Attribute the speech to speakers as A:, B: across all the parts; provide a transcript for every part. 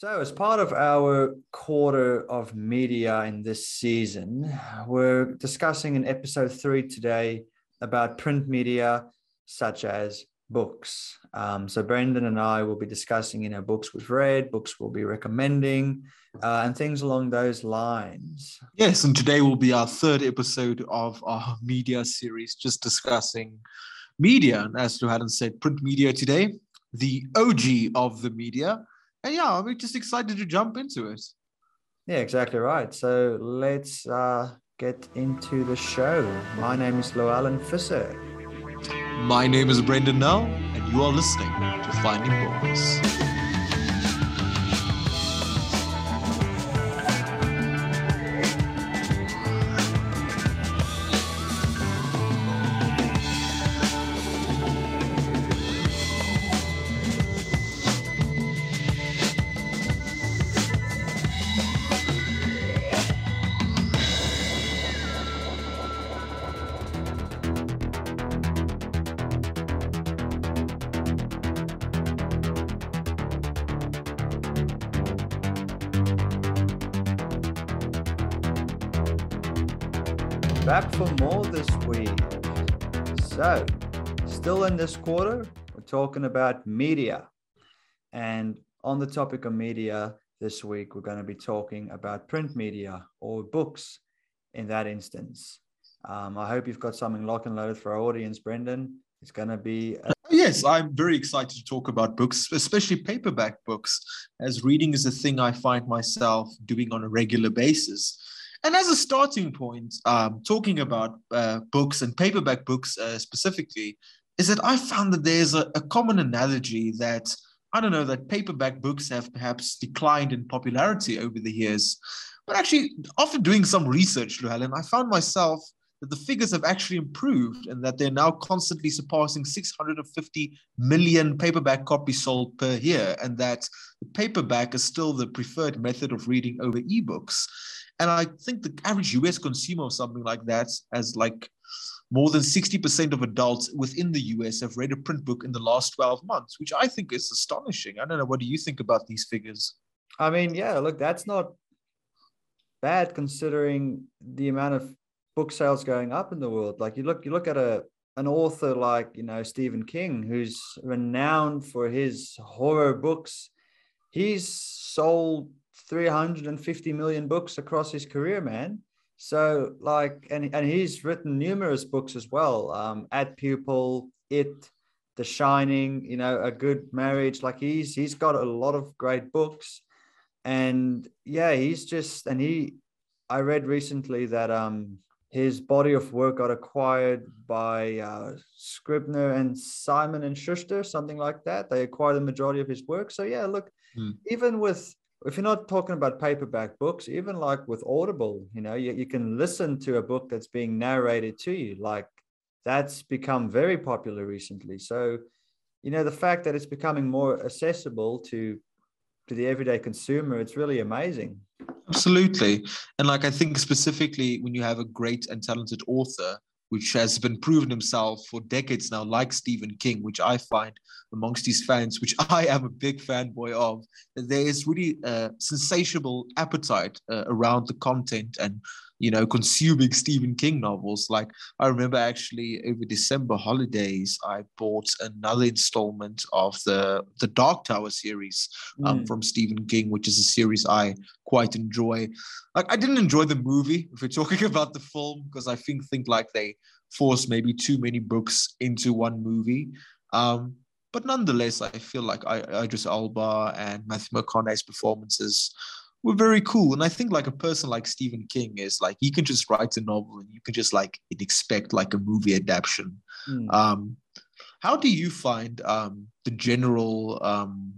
A: So, as part of our quarter of media in this season, we're discussing in episode three today about print media such as books. Um, so, Brendan and I will be discussing, you know, books we've read, books we'll be recommending, uh, and things along those lines.
B: Yes, and today will be our third episode of our media series, just discussing media. And as Llewellyn said, print media today, the OG of the media and yeah, I'm just excited to jump into it.
A: Yeah, exactly right. So let's uh, get into the show. My name is Llewellyn Fisser.
B: My name is Brendan Null, and you are listening to Finding Books.
A: Back for more this week. So, still in this quarter, we're talking about media. And on the topic of media this week, we're going to be talking about print media or books in that instance. Um, I hope you've got something lock and loaded for our audience, Brendan. It's going to be. A-
B: yes, I'm very excited to talk about books, especially paperback books, as reading is a thing I find myself doing on a regular basis. And as a starting point, um, talking about uh, books and paperback books uh, specifically, is that I found that there's a, a, common analogy that I don't know that paperback books have perhaps declined in popularity over the years. But actually, after doing some research, Llewellyn, I found myself that the figures have actually improved and that they're now constantly surpassing 650 million paperback copies sold per year, and that the paperback is still the preferred method of reading over ebooks. And I think the average US consumer of something like that, as like more than 60% of adults within the US have read a print book in the last 12 months, which I think is astonishing. I don't know. What do you think about these figures?
A: I mean, yeah, look, that's not bad considering the amount of book sales going up in the world. Like you look, you look at a an author like you know Stephen King, who's renowned for his horror books. He's sold 350 million books across his career, man. So like, and, and he's written numerous books as well. Um, Apt Pupil, It, The Shining, you know, A Good Marriage. Like he's, he's got a lot of great books and yeah, he's just, and he, I read recently that, um, his body of work got acquired by uh, Scribner and Simon and Schuster, something like that. They acquired the majority of his work. So yeah, look, mm. even with if you're not talking about paperback books, even like with Audible, you know, you, you can listen to a book that's being narrated to you. Like that's become very popular recently. So, you know, the fact that it's becoming more accessible to to the everyday consumer, it's really amazing.
B: Absolutely. And like I think specifically when you have a great and talented author which has been proven himself for decades now, like Stephen King, which I find amongst his fans, which I am a big fanboy of, that there is really a sensational appetite uh, around the content and you know, consuming Stephen King novels. Like I remember actually over December holidays, I bought another installment of the the Dark Tower series um, mm. from Stephen King, which is a series I quite enjoy. Like I didn't enjoy the movie if we're talking about the film because I think think like they forced maybe too many books into one movie. Um, but nonetheless, I feel like I, Idris Elba and Matthew McConaughey's performances were very cool. And I think like a person like Stephen King is like you can just write a novel and you can just like expect like a movie adaptation. Mm. Um, how do you find um, the general um,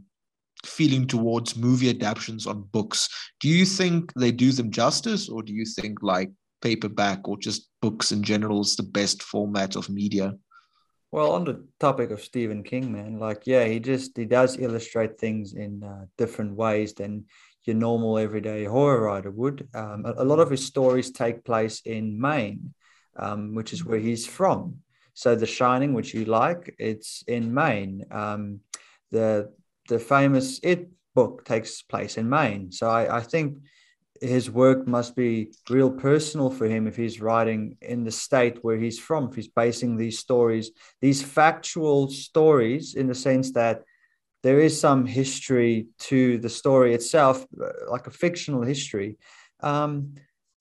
B: feeling towards movie adaptations on books? Do you think they do them justice, or do you think like paperback or just books in general is the best format of media?
A: Well, on the topic of Stephen King, man, like yeah, he just he does illustrate things in uh, different ways than your normal everyday horror writer would. Um, a, a, lot of his stories take place in Maine, um, which is where he's from. So The Shining, which you like, it's in Maine. Um, the the famous It book takes place in Maine. So I, I think his work must be real personal for him if he's writing in the state where he's from, if he's basing these stories, these factual stories, in the sense that there is some history to the story itself, like a fictional history. Um,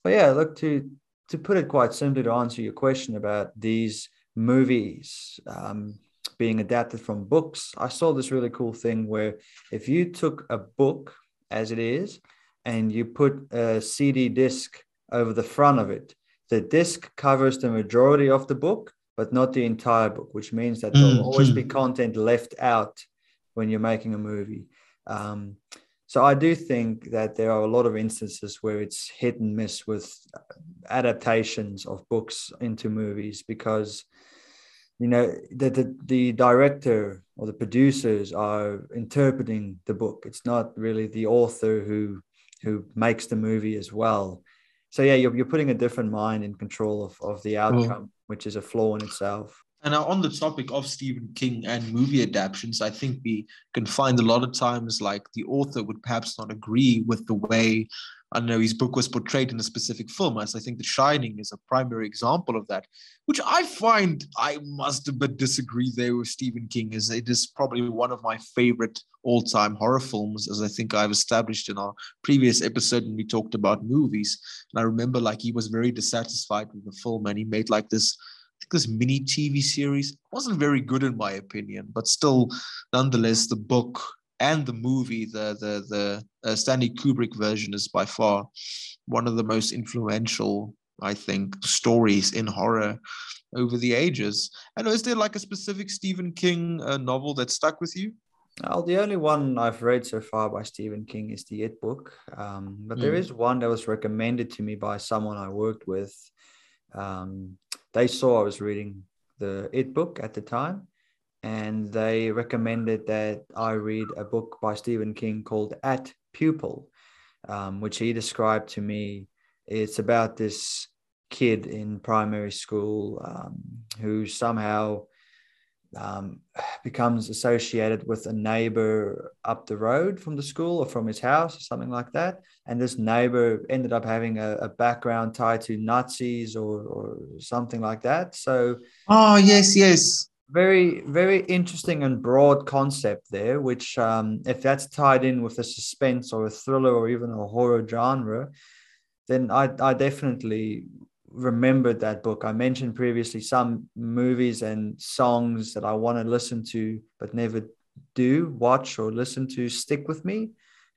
A: but yeah, look to to put it quite simply to answer your question about these movies um, being adapted from books, I saw this really cool thing where if you took a book as it is and you put a CD disc over the front of it. The disc covers the majority of the book, but not the entire book, which means that there'll mm-hmm. always be content left out when you're making a movie. Um, so I do think that there are a lot of instances where it's hit and miss with adaptations of books into movies because you know the, the, the director or the producers are interpreting the book it's not really the author who who makes the movie as well. So yeah, you're, you're putting a different mind in control of, of the oh. outcome, which is a flaw in itself.
B: And now on the topic of Stephen King and movie adaptations, I think we can find a lot of times like the author would perhaps not agree with the way I don't know, his book was portrayed in a specific film. As I think The Shining is a primary example of that, which I find I must but disagree there with Stephen King. Is it is probably one of my favorite all-time horror films, as I think I've established in our previous episode when we talked about movies. And I remember like he was very dissatisfied with the film, and he made like this I think this mini TV series wasn't very good in my opinion, but still, nonetheless, the book and the movie, the the the uh, Stanley Kubrick version is by far one of the most influential, I think, stories in horror over the ages. And is there like a specific Stephen King uh, novel that stuck with you?
A: Well, the only one I've read so far by Stephen King is the It book, um, but mm. there hmm. one that was recommended to me by someone I worked with. Um, they saw I was reading the It book at the time, and they recommended that I read a book by Stephen King called Apt Pupil, um, which he described to me. It's about this kid in primary school um, who somehow um, becomes associated with a neighbor up the road from the school or from his house or something like that. And this neighbor ended up having a, a background tied to Nazis or, or something like that. So,
B: oh, yes, yes
A: very very interesting and broad concept there which um, if that's tied in with a suspense or a thriller or even a horror genre then i, I definitely remembered that book i mentioned previously some movies and songs that i want to listen to but never do watch or listen to stick with me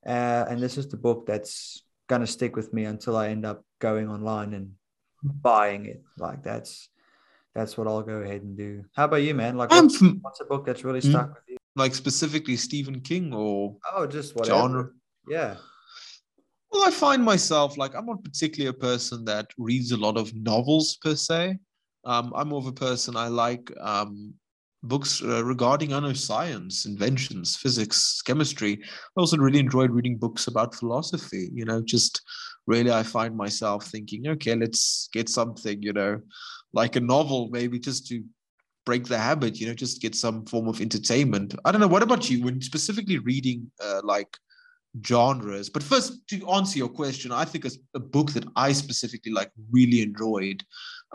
A: uh, and this is the book that's going to stick with me until i end up going online and buying it like that's that's what I'll go ahead and do. How about you, man? Like, what's, from, what's a book that's really hmm? stuck with you?
B: Like specifically Stephen King or
A: oh, just whatever. genre? Yeah.
B: I find myself like I'm not particularly a person that reads a lot of novels per se. Um, I'm more of a person I like um, books uh, regarding I know science, inventions, physics, chemistry. I also really enjoyed reading books about philosophy. You know, just really I find myself thinking, okay, let's get something. You know, like a novel, maybe just to break the habit, you know, just get some form of entertainment. I don't know. What about you when specifically reading uh, like genres? But first, to answer your question, I think a, a book that I specifically like really enjoyed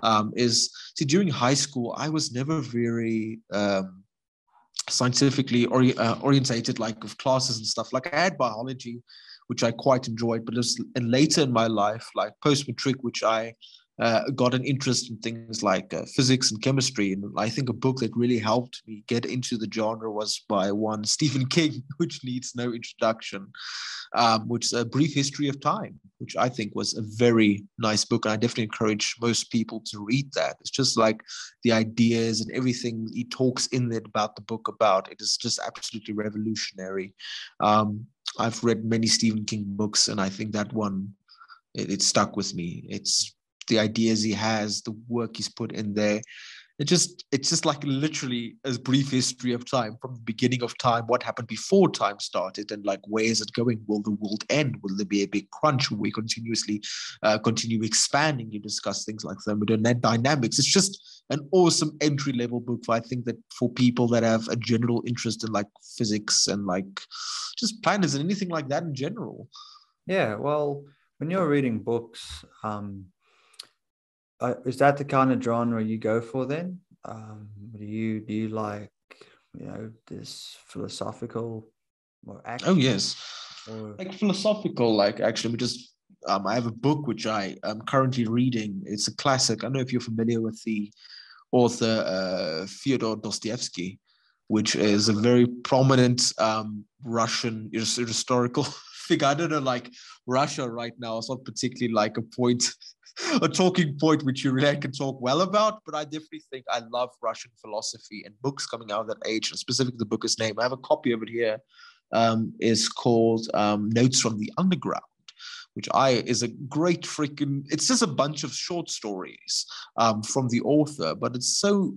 B: um, is see during high school, I was never very um, scientifically ori- uh, orientated, like with classes and stuff. Like I had biology, which I quite enjoyed, but it was and later in my life, like post matric, which I uh, got an interest in things like uh, physics and chemistry. And I think a book that really helped me get into the genre was by one Stephen Hawking, which needs no introduction, um, which is A Brief History of Time, which I think was a very nice book. And I definitely encourage most people to read that. It's just like the ideas and everything he talks in it about the book about. It is just absolutely revolutionary. Um, I've read many Stephen Hawking books, and I think that one it, it stuck with me. It's the ideas he has, the work he's put in there. it just it's just like literally a brief history of time from the beginning of time what happened before time started and like where is it going? Will the world end? Will there be a big crunch? Will we continuously uh, continue expanding? You discuss things like thermodynamics. It's just an awesome entry level book i think that for people that have a general interest in like physics and like just planets and anything like that in general.
A: Yeah well when you're reading books um uh, is that the kind of genre you go for then? Um, do you do you like you know this philosophical
B: or action? Oh yes, or... like philosophical. Like actually, we just um, I have a book which I am currently reading. It's a classic. I don't know if you're familiar with the author uh, Fyodor Dostoevsky, which is a very prominent um, Russian historical figure. I don't know, like Russia right now is not particularly like a point a talking point which you really can talk well about. But I definitely think I love Russian philosophy and books coming out of that age, and specifically the book is name. I have a copy of it here. Um, is called um, Notes from the Underground which I is a great freaking. It's just a bunch of short stories um, from the author, but it's so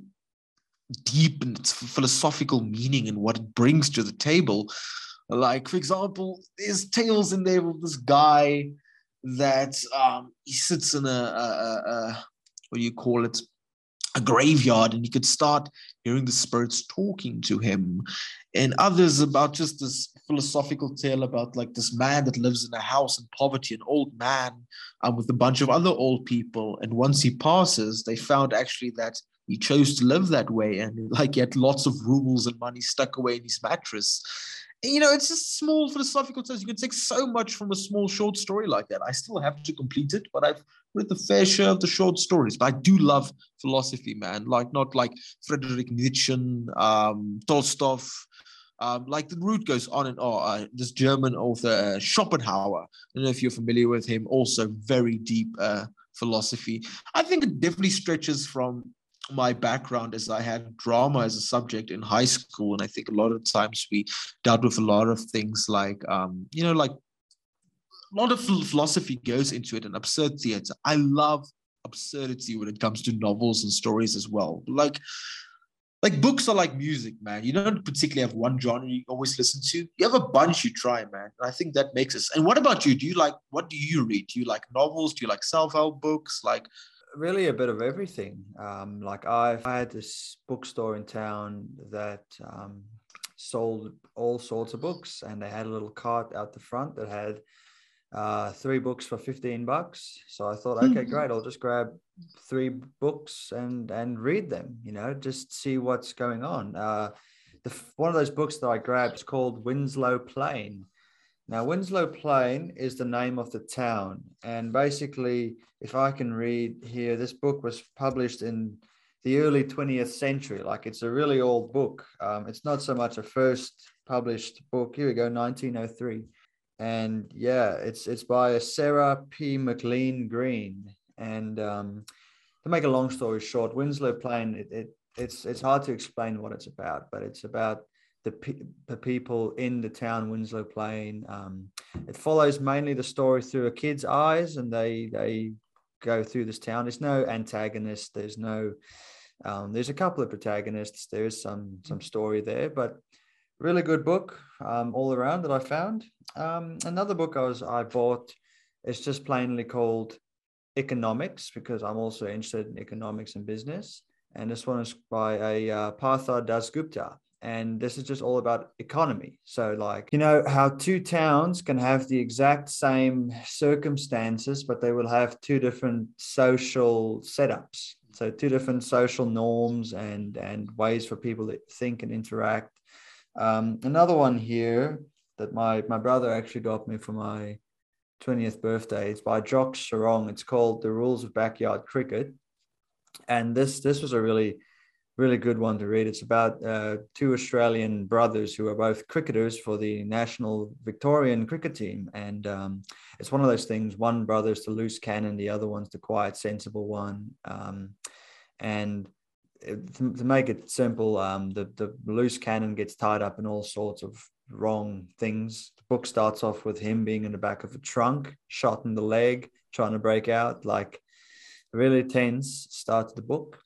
B: deep in its philosophical meaning and what it brings to the table. Like, for example, there's tales in there of this guy that um, he sits in a, a, a, what do you call it? A graveyard and he could start hearing the spirits talking to him. And others about just this philosophical tale about like this man that lives in a house in poverty an old man um, with a bunch of other old people. And once he passes they found actually that he chose to live that way. And like he had lots of rubles and money stuck away in his mattress you know, it's just small philosophical tales. You can take so much from a small short story like that. I still have to complete it, but I've read the fair share of the short stories. But I do love philosophy, man. Like not like Friedrich Nietzsche, um, Tolstoy. Um, like the route goes on and on. Uh, this German author uh, Schopenhauer. I don't know if you're familiar with him. Also, very deep uh, philosophy. I think it definitely stretches from my background is I had drama as a subject in high school, and I think a lot of times we dealt with a lot of things like, um, you know, like a lot of philosophy goes into it and absurd theater. I love absurdity when it comes to novels and stories as well. Like, like books are like music, man. You don't particularly have one genre you always listen to. You have a bunch you try, man. And I think that makes us. And what about you? Do you like what do you read? Do you like novels? Do you like self-help books? Like
A: really a bit of everything. Um, like I've, I had this bookstore in town that um, sold all sorts of books, and they had a little cart out the front that had uh, three books for 15 bucks. So I thought, okay, mm-hmm. great. I'll just grab three books and and read them. You know, just see what's going on. Uh, the one of those books that I grabbed is called Winslow Plain. Now, Winslow Plain is the name of the town. And basically, if I can read here, this book was published in the early 20th century. Like it's a really old book. Um, it's not so much a first published book. Here we go, 1903. And yeah, it's it's by Sarah P. McLean Greene. And um, to make a long story short, Winslow Plain, it, it it's it's hard to explain what it's about, but it's about the, the people in the town Winslow Plain. Um, it follows mainly the story through a kid's eyes, and they they go through this town. There's no antagonist. There's no. Um, there's a couple of protagonists. There's some some story there, but really good book um, all around that I found. Um, another book I was I bought. It's just plainly called Economics because I'm also interested in economics and business. And this one is by a uh, Partha Dasgupta and this is just all about economy. So like you know how two towns can have the exact same circumstances but they will have two different social setups. So two different social norms and and ways for people to think and interact. Um, another one here that my my brother actually got me for my 20th birthday it's by Jock Serong it's called the rules of backyard cricket. And this this was a really really good one to read. It's about uh, two Australian brothers who are both cricketers for the national Victorian cricket team, and um, it's one of those things. One brother's the loose cannon, the other one's the quiet, sensible one. Um, and to, to, make it simple, um, the the loose cannon gets tied up in all sorts of wrong things. The book starts off with him being in the back of a trunk, shot in the leg, trying to break out, like really tense start to the book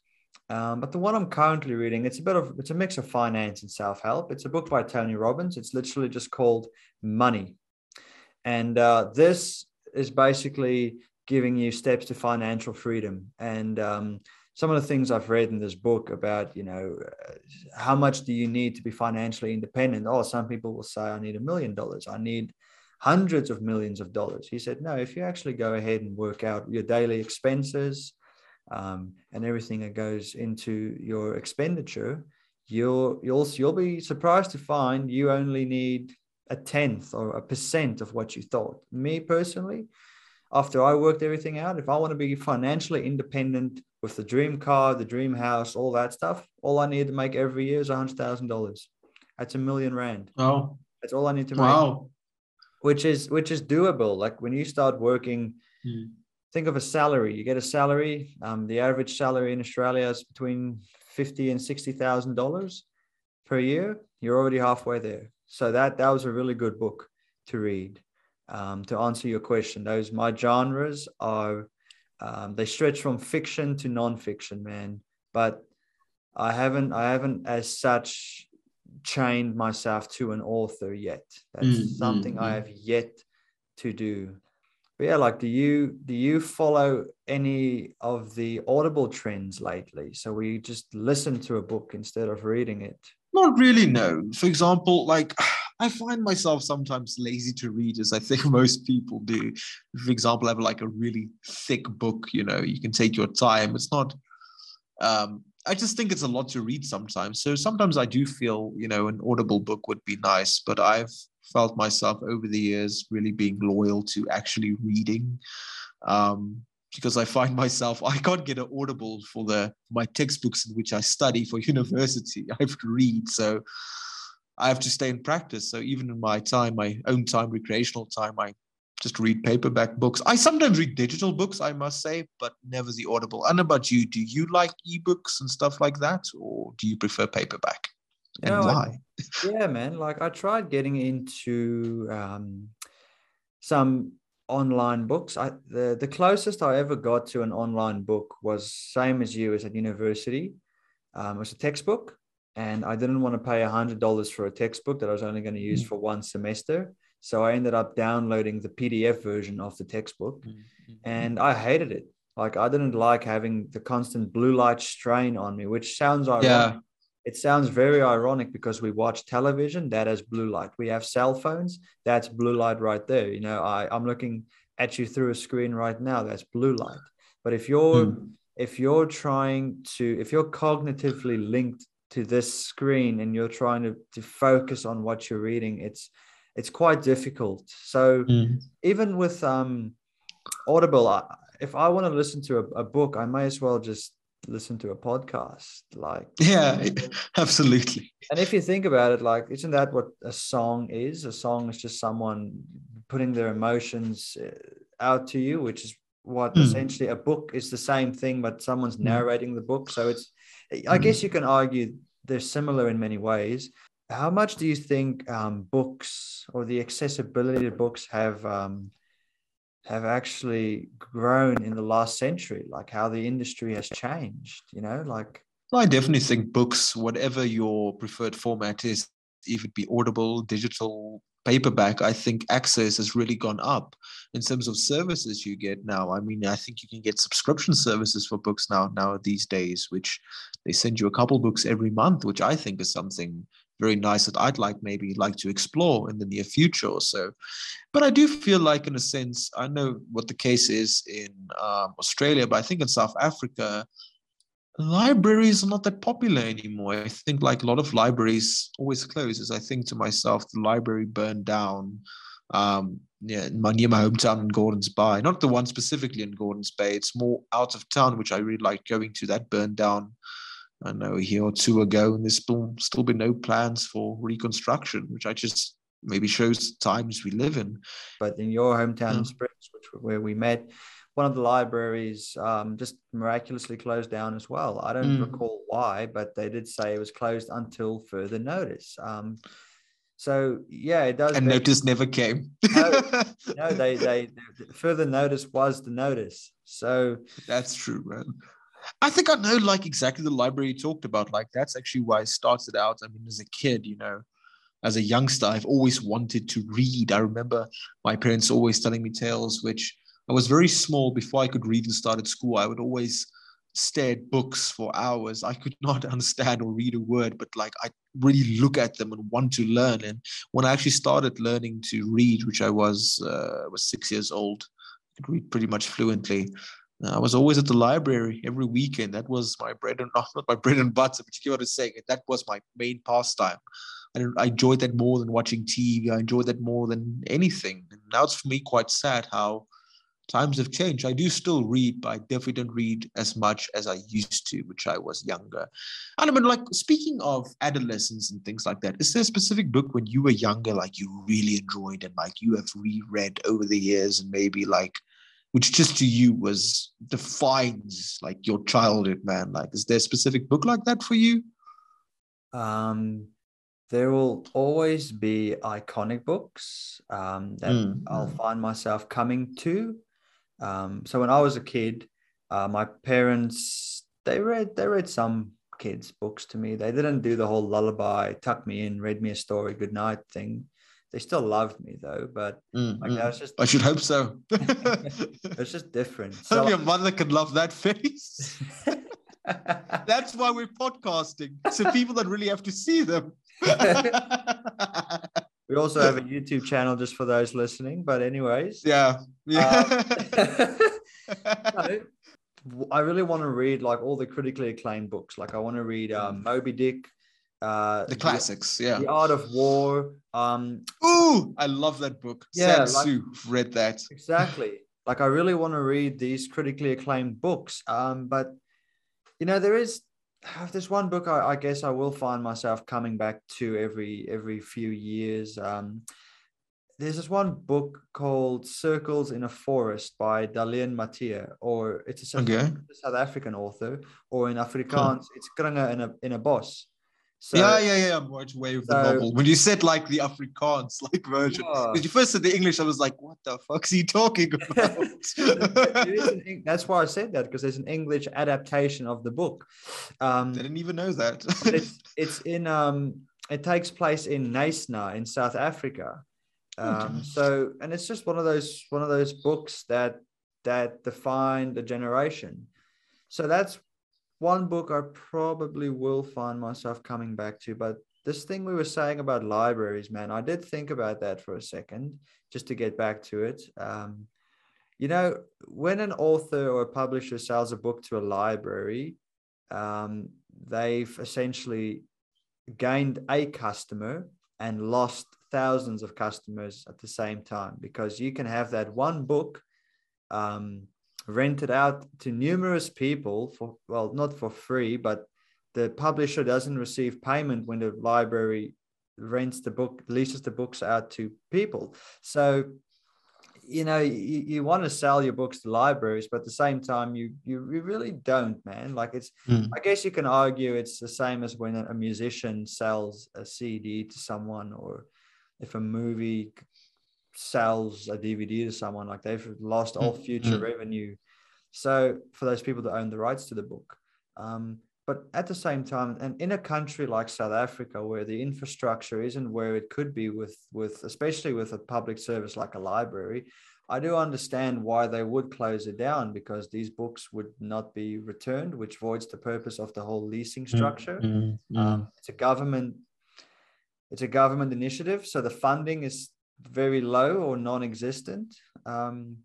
A: Um, but the one I'm currently reading, it's a bit of it's a mix of finance and self help. It's a book by Tony Robbins. It's literally just called Money, and uh, this is basically giving you steps to financial freedom. And um, some of the things I've read in this book about, you know, uh, how much do you need to be financially independent? Oh, some people will say, I need a million dollars. I need hundreds of millions of dollars. He said, no, if you actually go ahead and work out your daily expenses, um, and everything that goes into your expenditure, you'll you'll you'll be surprised to find you only need a tenth or a percent of what you thought. Me personally, after I worked everything out, if I want to be financially independent with the dream car, the dream house, all that stuff, all I need to make every year is a hundred thousand dollars. That's a million rand.
B: Oh,
A: that's all I need to make.
B: Wow.
A: Which is which is doable. Like when you start working. Hmm think of a salary. You get a salary. Um, the average salary in Australia is between fifty and sixty thousand dollars per year. You're already halfway there. So that that was a really good book to read. Um, to answer your question, those my genres are um, they stretch from fiction to nonfiction, man. But I haven't I haven't as such chained myself to an author yet. That's mm, something mm, I have yet to do but yeah like do you do you follow any of the audible trends lately? So we just listen to a book instead of reading it?
B: Not really no. For example like i find myself sometimes lazy to read as i think most people do. For example i have like a really thick book you know you can take your time. It's not um I just think it's a lot to read sometimes. So sometimes I do feel, you know, an audible book would be nice, but I've felt myself over the years really being loyal to actually reading. Um, because I find myself, I can't get an audible for the my textbooks in which I study for university. I have to read. So I have to stay in practice. So even in my time, my own time, recreational time, I just read paperback books. I sometimes read digital books, I must say, but never the audible. And about you, do you like ebooks and stuff like that, or do you prefer paperback? And no, why?
A: I, yeah, man. Like I tried getting into um, some online books. I the the closest I ever got to an online book was same as you as at university. Um, it was a textbook, and I didn't want to pay a hundred dollars for a textbook that I was only going to use mm. for one semester. So I ended up downloading the PDF version of the textbook, mm-hmm. and I hated it. Like I didn't like having the constant blue light strain on me, which sounds ironic. Yeah it sounds very ironic because we watch television that has blue light we have cell phones that's blue light right there you know I, i'm looking at you through a screen right now that's blue light but if you're mm. if you're trying to if you're cognitively linked to this screen and you're trying to, to focus on what you're reading it's it's quite difficult so mm. even with um audible I, if i want to listen to a, a book i may as well just listen to a podcast like
B: yeah absolutely
A: and if you think about it like isn't that what a song is a song is just someone putting their emotions uh, out to you which is what mm. essentially a book is the same thing but someone's mm. narrating the book so it's i mm. guess you can argue they're similar in many ways how much do you think um, books or the accessibility of books have um, have actually grown in the last century, like how the industry has changed, you know, like.
B: I definitely think books, whatever your preferred format is, if it be audible, digital, paperback, I think access has really gone up in terms of services you get now. I mean, I think you can get subscription services for books now now these days, which they send you a couple books every month, which I think is something very nice that I'd like maybe like to explore in the near future or so. But I do feel like, in a sense, I know what the case is in um, Australia, but I think in South Africa, libraries are not that popular anymore. I think like a lot of libraries always close. As I think to myself, the library burned down. Um, yeah, my, near my hometown in Gordons Bay, not the one specifically in Gordons Bay. It's more out of town, which I really like going to. That burned down I know a year or two ago, and there's still still been no plans for reconstruction, which I just maybe shows the times we live in.
A: But in your hometown, yeah. Springs, which where we met, one of the libraries um, just miraculously closed down as well. I don't mm. recall why, but they did say it was closed until further notice. Um, so yeah, it does.
B: And notice never came.
A: no, no, they they further notice was the notice. So
B: that's true, man I think I know like exactly the library you talked about. Like that's actually why I started out. I mean, as a kid, you know, as a youngster, I've always wanted to read. I remember my parents always telling me tales, which I was very small before I could read and started school. I would always stare at books for hours. I could not understand or read a word, but like I really look at them and want to learn. And when I actually started learning to read, which I was uh, was six years old, I could read pretty much fluently. I was always at the library every weekend. That was my bread and not, not my bread and butter, but you get what I'm saying. That was my main pastime. I, I enjoyed that more than watching TV. I enjoyed that more than anything. And now it's for me quite sad how times have changed. I do still read, but I definitely don't read as much as I used to, which I was younger. And I mean, like speaking of adolescence and things like that, is there a specific book when you were younger, like you really enjoyed and like you have reread over the years and maybe like which just to you was defines like your childhood, man? Like, is there a specific book like that for you?
A: Um, there will always be iconic books um, that mm. I'll find myself coming to. Um, so when I was a kid, uh, my parents they read they read some kids books to me. They didn't do the whole lullaby, tuck me in, read me a story, good night thing. They still loved me though, but
B: mm, like, mm. just I should hope so.
A: it's just different. So
B: Only your mother could love that face. That's why we're podcasting. So people that really have to see them.
A: we also have a YouTube channel just for those listening. But anyways.
B: Yeah. Yeah.
A: Um, I really want to read like all the critically acclaimed books. Like I want to read um, Moby Dick, uh,
B: the classics,
A: the,
B: yeah.
A: The Art of War. Um,
B: Ooh, I love that book. Yeah, like, read that.
A: Exactly. Like I really want to read these critically acclaimed books. Um, but you know, there is there's one book I, I, guess I will find myself coming back to every every few years. Um, there's this one book called Circles in a Forest by Dalene Matthee, or it's a South, okay. South African author, or in Afrikaans, huh. it's Kringe in a in a Bos.
B: So, yeah, yeah, yeah. I'm right away with so, the novel. When you said like the Afrikaans like version, because you first said the English, I was like, what the fuck is he talking about?
A: an, that's why I said that because there's an English adaptation of the book.
B: Um, I didn't even know that.
A: it's, it's in um, it takes place in Knysna in South Africa. Um, okay. So, and it's just one of those one of those books that that defined a generation. So that's one book I probably will find myself coming back to. But this thing we were saying about libraries, man, I did think about that for a second, just to get back to it. Um, you know, when an author or a publisher sells a book to a library, um, they've essentially gained a customer and lost thousands of customers at the same time because you can have that one book um, rented out to numerous people for well not for free but the publisher doesn't receive payment when the library rents the book leases the books out to people so you know you, you want to sell your books to libraries but at the same time you you, you really don't man like it's mm. i guess you can argue it's the same as when a musician sells a cd to someone or if a movie sells a DVD to someone, like they've lost all mm, future mm. revenue. So for those people that own the rights to the book. Um, but at the same time, and in a country like South Africa, where the infrastructure isn't where it could be with, with especially with a public service like a library, I do understand why they would close it down because these books would not be returned, which voids the purpose of the whole leasing mm, structure. Mm-hmm. Um, it's a government, it's a government initiative, so the funding is very low or non-existent. Um,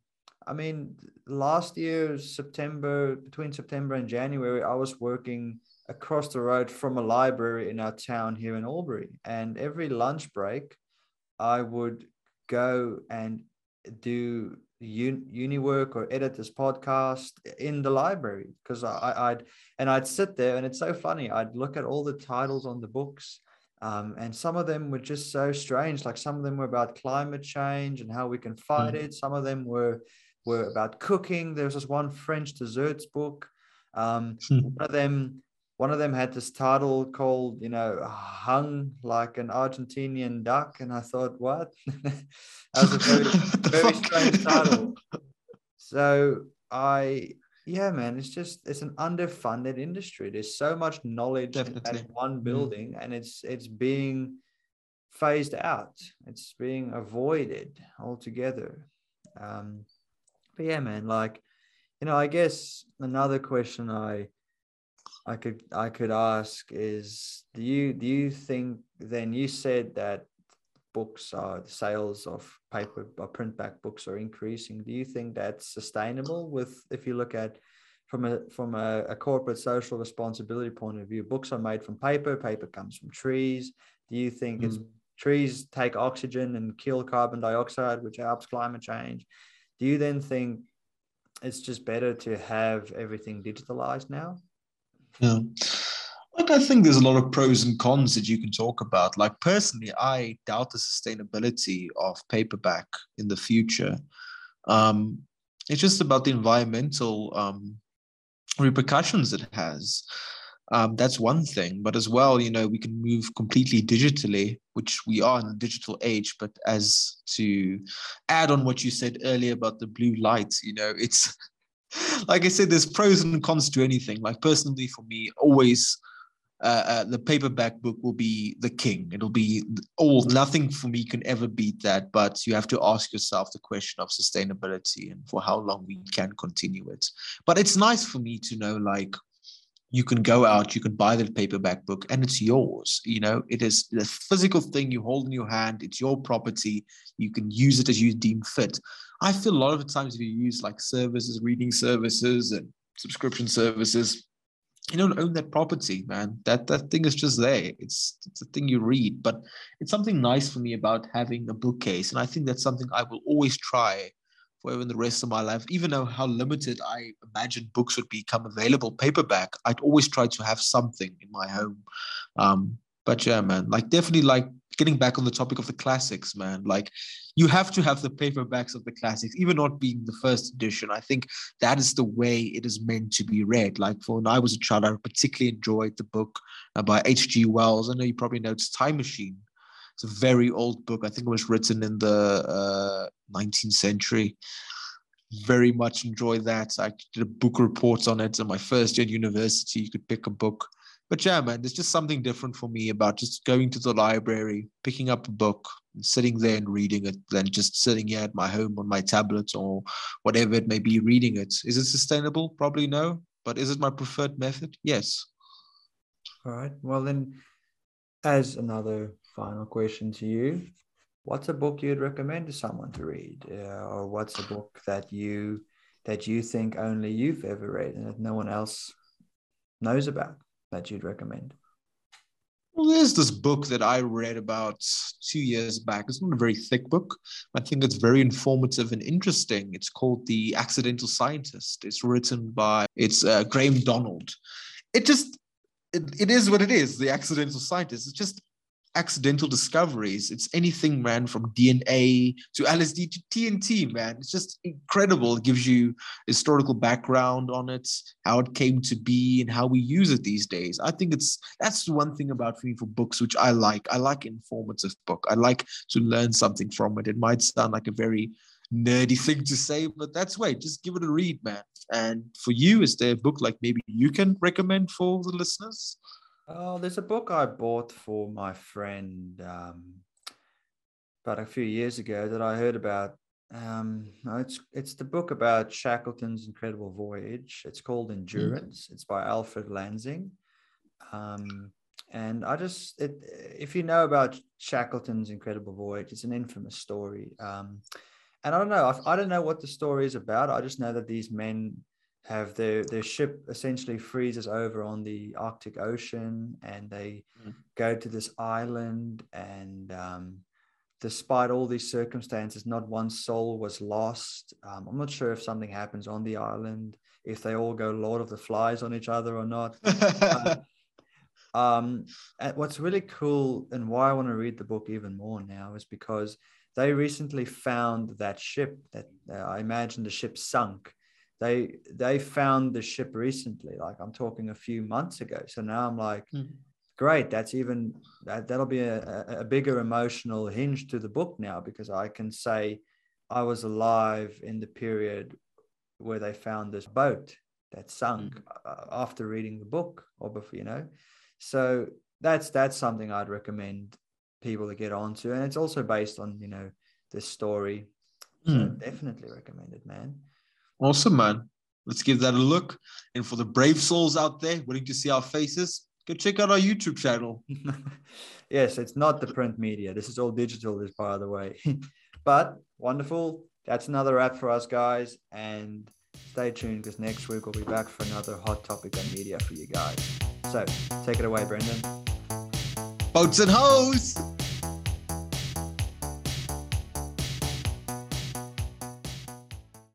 A: I mean, last year, September, between September and January, I was working across the road from a library in our town here in Albury. And every lunch break, I would go and do uni work or edit this podcast in the library because I, would and I'd sit there and it's so funny. I'd look at all the titles on the books um, and some of them were just so strange. Like some of them were about climate change and how we can fight mm. it. Some of them were were about cooking. There was this one French desserts book. Um, mm. One of them one of them had this title called, you know, hung like an Argentinian duck. And I thought, what? that was a very, very strange title. So I yeah, man, it's just it's an underfunded industry. There's so much knowledge
B: Definitely.
A: in one
B: Mm.
A: building, and it's it's being phased out. It's being avoided altogether. Um, but yeah, man, like you know, I guess another question I I could I could ask is do you do you think then you said that books are the sales of paper or print back books are increasing. Do you think that's sustainable with if you look at from a from a, a corporate social responsibility point of view, books are made from paper, paper comes from trees. Do you think it's
B: Mm.
A: trees take oxygen and kill carbon dioxide, which helps climate change? Do you then think it's just better to have everything digitalized now?
B: Yeah. I think there's a lot of pros and cons that you can talk about. Like personally, I doubt the sustainability of paperback in the future. Um, it's just about the environmental um, repercussions it has. Um, that's one thing, but as well, you know, we can move completely digitally, which we are in a digital age. But as to add on what you said earlier about the blue light, you know, it's like I said, there's pros and cons to anything. Like personally, for me, always uh, uh, the paperback book will be the king. It'll be all. Nothing for me can ever beat that. But you have to ask yourself the question of sustainability and for how long we can continue it. But it's nice for me to know, like, you can go out, you can buy the paperback book, and it's yours. You know, it is the physical thing you hold in your hand. It's your property. You can use it as you deem fit. I feel a lot of the times if you use like services, reading services, and subscription services, you don't own that property, man. That that thing is just there. It's it's a thing you read, but it's something nice for me about having a bookcase, and I think that's something I will always try for even the rest of my life. Even though how limited I imagined books would become available paperback, I'd always try to have something in my home. Um, but yeah, man, like definitely like getting back on the topic of the classics, man. Like you have to have the paperbacks of the classics, even not being the first edition. I think that is the way it is meant to be read. Like for when I was a child, I particularly enjoyed the book uh, by H.G. Wells. I know you probably know it's Time Machine. It's a very old book. I think it was written in the uh, 19th century. Very much enjoyed that. I did a book report on it in my first year at university. You could pick a book. But yeah, man, there's just something different for me about just going to the library, picking up a book, and sitting there and reading it, than just sitting here at my home on my tablet or whatever it may be, reading it. Is it sustainable? Probably no. But is it my preferred method? Yes.
A: All right. Well, then, as another final question to you, what's a book you'd recommend to someone to read, uh, or what's a book that you that you think only you've ever read and that no one else knows about that you'd recommend?
B: Well, there's this book that I read about two years back. It's not a very thick book. I think it's very informative and interesting. It's called The Accidental Scientist. It's written by it's uh, Graham Donald. It just it, it is what it is. The Accidental Scientist. It's just accidental discoveries. It's anything, man, from DNA to LSD to TNT, man. It's just incredible. It gives you historical background on it, how it came to be, and how we use it these days. I think it's that's one thing about me for books, which I like. I like informative book. I like to learn something from it. It might sound like a very nerdy thing to say, but that's way. Just give it a read, man. And for you, is there a book like maybe you can recommend for the listeners?
A: Oh, there's a book I bought for my friend um, about a few years ago that I heard about. Um, it's it's the book about Shackleton's incredible voyage. It's called Endurance. It's by Alfred Lansing. Um, and I just, it, if you know about Shackleton's incredible voyage, it's an infamous story. Um, and I don't know, I, I don't know what the story is about. I just know that these men have their their ship essentially freezes over on the Arctic Ocean, and they
B: Mm.
A: go to this island. And um, despite all these circumstances, not one soul was lost. Um, I'm not sure if something happens on the island, if they all go Lord of the Flies on each other or not. Uh, um, and what's really cool and why I want to read the book even more now is because they recently found that ship that uh, I imagine the ship sunk. They they found the ship recently, like I'm talking a few months ago. So now I'm like,
B: Mhm.
A: great. That's even that that'll be a, a, bigger emotional hinge to the book now because I can say I was alive in the period where they found this boat that sunk uh, after reading the book or before, you know. So that's that's something I'd recommend people to get onto, and it's also based on you know this story. So
B: Mm.
A: definitely recommended man.
B: Awesome, man. Let's give that a look. And for the brave souls out there willing to see our faces, go check out our YouTube channel.
A: yes, it's not the print media. This is all digital, this by the way. but wonderful. That's another wrap for us, guys. And stay tuned because next week we'll be back for another hot topic on media for you guys. So take it away, Brendan.
B: Boats and hoes.